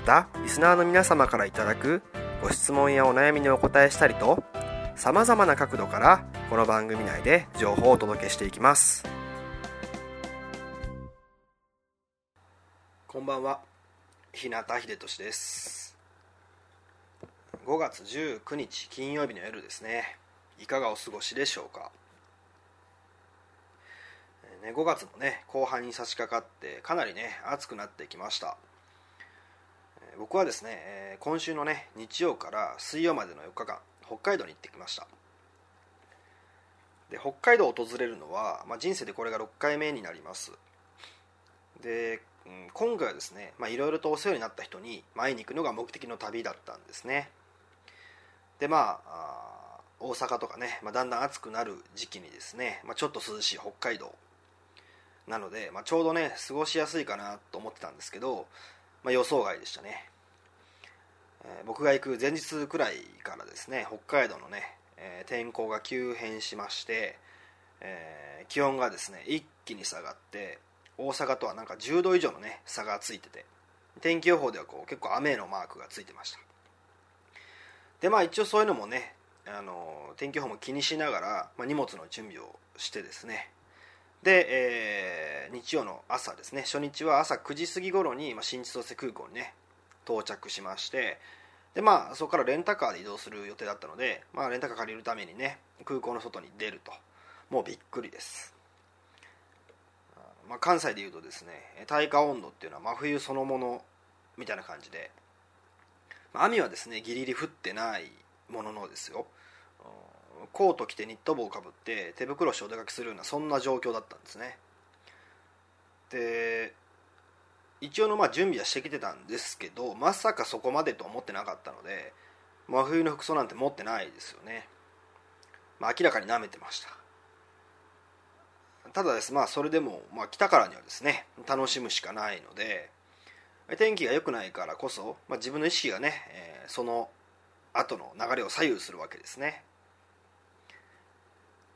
またリスナーの皆様からいただくご質問やお悩みにお答えしたりとさまざまな角度からこの番組内で情報をお届けしていきます。こんばんは。日向秀俊です。5月19日金曜日の夜ですね。いかがお過ごしでしょうか？ね、5月もね後半に差し掛かってかなりね暑くなってきました。僕はですね今週のね日曜から水曜までの4日間北海道に行ってきました。で北海道を訪れるのは、まあ、人生でこれが6回目になります。で、今回はですねいろいろとお世話になった人に会いに行くのが目的の旅だったんですね。でまあ大阪とかね、まあ、だんだん暑くなる時期にですね、まあ、ちょっと涼しい北海道なので、まあ、ちょうどね過ごしやすいかなと思ってたんですけど、まあ、予想外でしたね、えー、僕が行く前日くらいからですね北海道のね、えー、天候が急変しまして、えー、気温がですね一気に下がって大阪とはなんか10度以上のね差がついてて天気予報ではこう結構雨のマークがついてました。でまあ一応そういうのもねあの天気予報も気にしながら、まあ、荷物の準備をしてですねで、えー、日曜の朝ですね。初日は朝9時過ぎ頃に、まあ、新千歳空港にね到着しましてでまあそこからレンタカーで移動する予定だったので、まあ、レンタカー借りるためにね空港の外に出ると。もうびっくりです、まあ、関西でいうとですね体下温度っていうのは真冬そのものみたいな感じで、まあ、雨はですねギリギリ降ってないもののですよ。コート着てニット帽をかぶって手袋してお出かけするようなそんな状況だったんですね。で一応のまあ準備はしてきてたんですけどまさかそこまでと思ってなかったので真冬の服装なんて持ってないですよね、まあ、明らかに舐めてました。ただですまあそれでも、まあ、来たからにはですね楽しむしかないので天気が良くないからこそ、まあ、自分の意識がね、えー、その後の流れを左右するわけですね。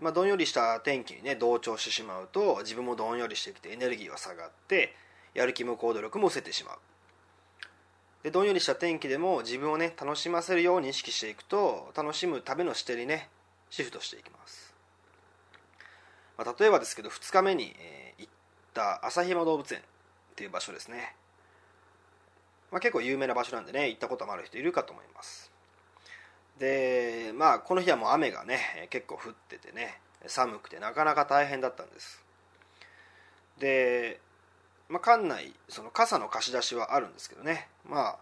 まあ、どんよりした天気にね同調してしまうと自分もどんよりしてきてエネルギーは下がってやる気も行動力も失せてしまう。でどんよりした天気でも自分をね楽しませるように意識していくと楽しむための視点にねシフトしていきます、まあ、例えばですけど2日目に、えー、行った旭山動物園っていう場所ですね、まあ、結構有名な場所なんでね行ったこともある人いるかと思います。でまあこの日はもう雨がね結構降っててね寒くてなかなか大変だったんです。で、まあ、館内その傘の貸し出しはあるんですけどね。まあ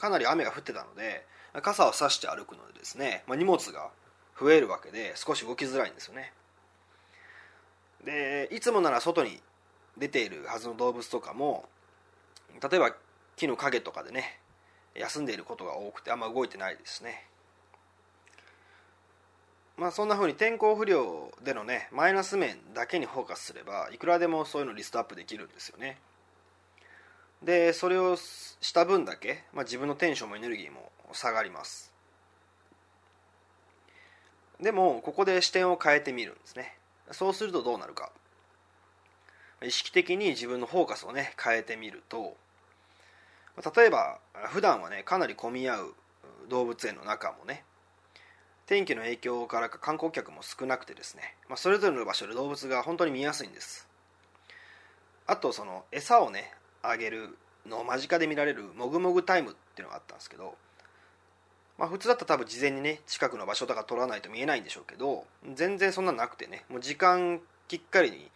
かなり雨が降ってたので傘を差して歩くのでですね、まあ、荷物が増えるわけで少し動きづらいんですよね。でいつもなら外に出ているはずの動物とかも例えば木の陰とかでね休んでいることが多くてあんま動いてないですね。まあそんな風に天候不良でのねマイナス面だけにフォーカスすればいくらでもそういうのリストアップできるんですよね。でそれをした分だけ、まあ、自分のテンションもエネルギーも下がります。でもここで視点を変えてみるんですね。そうするとどうなるか。意識的に自分のフォーカスをね変えてみると例えば普段はねかなり混み合う動物園の中もね天気の影響からか観光客も少なくてですね、まあ、それぞれの場所で動物が本当に見やすいんです。あとその餌をねあげるのを間近で見られるもぐもぐタイムっていうのがあったんですけど、まあ、普通だったら多分事前にね近くの場所とか取らないと見えないんでしょうけど全然そんななくてねもう時間きっかりに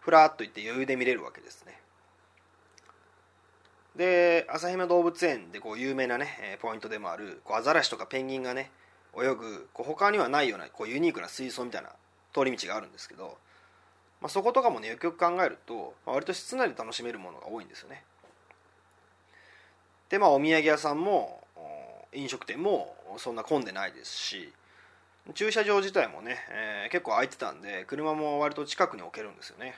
ふらっと行って余裕で見れるわけですね。で旭山動物園でこう有名なねポイントでもあるこうアザラシとかペンギンがね泳ぐこう他にはないようなこうユニークな水槽みたいな通り道があるんですけど、まあ、そことかもねよくよく考えると、まあ、割と室内で楽しめるものが多いんですよね。でまあお土産屋さんも飲食店もそんな混んでないですし駐車場自体もね、えー、結構空いてたんで車も割と近くに置けるんですよね、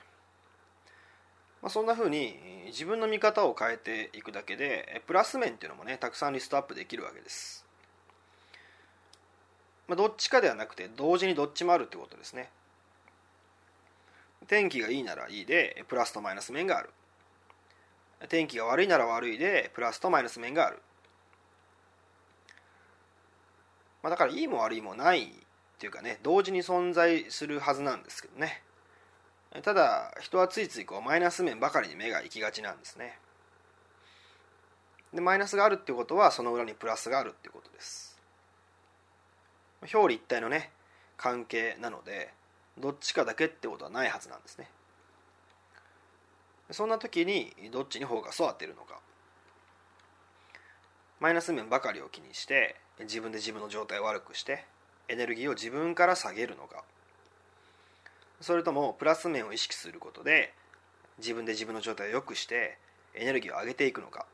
まあ、そんな風に自分の見方を変えていくだけでプラス面っていうのもねたくさんリストアップできるわけです。まあ、どっちかではなくて同時にどっちもあるってことですね。天気がいいならいいでプラスとマイナス面がある。天気が悪いなら悪いでプラスとマイナス面がある、まあ、だからいいも悪いもないっていうかね同時に存在するはずなんですけどね。ただ人はついついこうマイナス面ばかりに目が行きがちなんですね。でマイナスがあるってことはその裏にプラスがあるってことです。表裏一体のね関係なのでどっちかだけってことはないはずなんですね。そんな時にどっちにフォーカスを当てるのか。マイナス面ばかりを気にして自分で自分の状態を悪くしてエネルギーを自分から下げるのか。それともプラス面を意識することで自分で自分の状態を良くしてエネルギーを上げていくのか。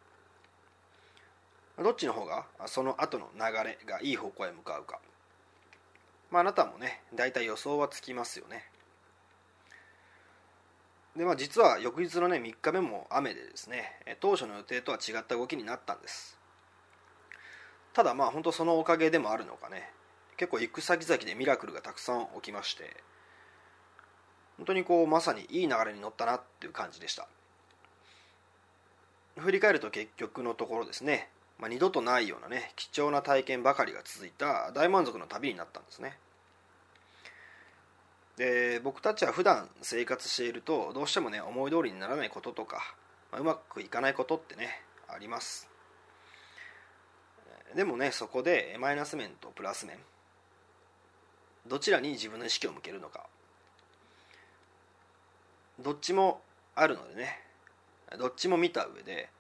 どっちの方がその後の流れがいい方向へ向かうか。まあ、あなたもね大体予想はつきますよね。でまあ実は翌日のね3日目も雨でですね当初の予定とは違った動きになったんです。ただまあ本当そのおかげでもあるのかね。結構行く先々でミラクルがたくさん起きまして本当にこうまさにいい流れに乗ったなっていう感じでした。振り返ると結局のところですね。まあ、二度とないようなね貴重な体験ばかりが続いた大満足の旅になったんですね。で僕たちは普段生活しているとどうしてもね思い通りにならないこととか、まあ、うまくいかないことってねあります。でもねそこでマイナス面とプラス面どちらに自分の意識を向けるのかどっちもあるのでねどっちも見た上で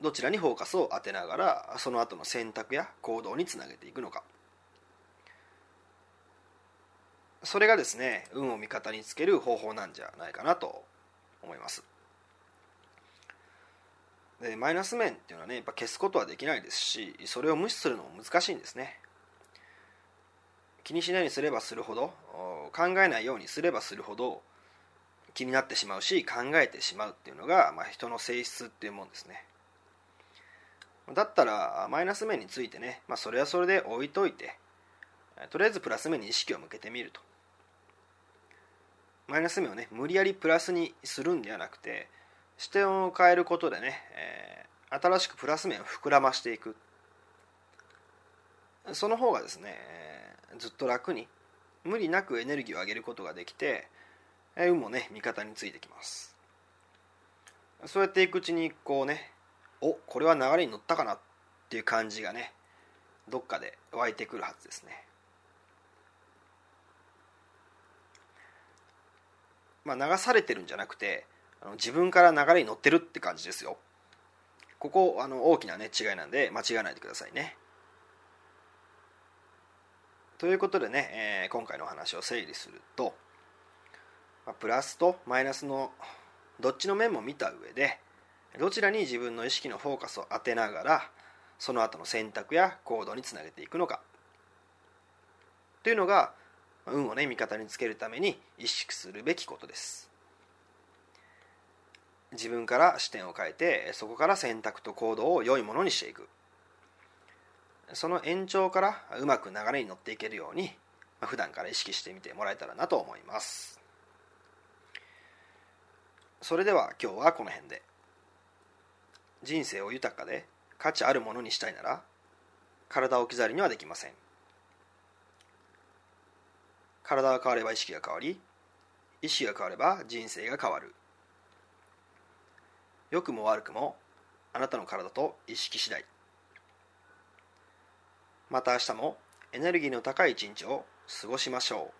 どちらにフォーカスを当てながらその後の選択や行動につなげていくのか。それがですね運を味方につける方法なんじゃないかなと思います。でマイナス面っていうのはねやっぱ消すことはできないですしそれを無視するのも難しいんですね。気にしないようにすればするほど考えないようにすればするほど気になってしまうし考えてしまうっていうのが、まあ、人の性質っていうもんですね。だったらマイナス面についてね、まあ、それはそれで置いといてとりあえずプラス面に意識を向けてみると。マイナス面をね無理やりプラスにするんではなくて視点を変えることでね、えー、新しくプラス面を膨らましていく。その方がですねずっと楽に無理なくエネルギーを上げることができて運もね味方についてきます。そうやっていくうちにこうねおこれは流れに乗ったかなっていう感じがねどっかで湧いてくるはずですね。まあ流されてるんじゃなくてあの自分から流れに乗ってるって感じですよ。ここあの大きなね違いなんで間違わないでくださいね。ということでね、えー、今回のお話を整理すると、まあ、プラスとマイナスのどっちの面も見た上でどちらに自分の意識のフォーカスを当てながらその後の選択や行動につなげていくのか。というのが運をね味方につけるために意識するべきことです。自分から視点を変えてそこから選択と行動を良いものにしていく。その延長からうまく流れに乗っていけるように普段から意識してみてもらえたらなと思います。それでは今日はこの辺で。人生を豊かで価値あるものにしたいなら体を置き去りにはできません。体が変われば意識が変わり意識が変われば人生が変わる。良くも悪くもあなたの体と意識次第。また明日もエネルギーの高い一日を過ごしましょう。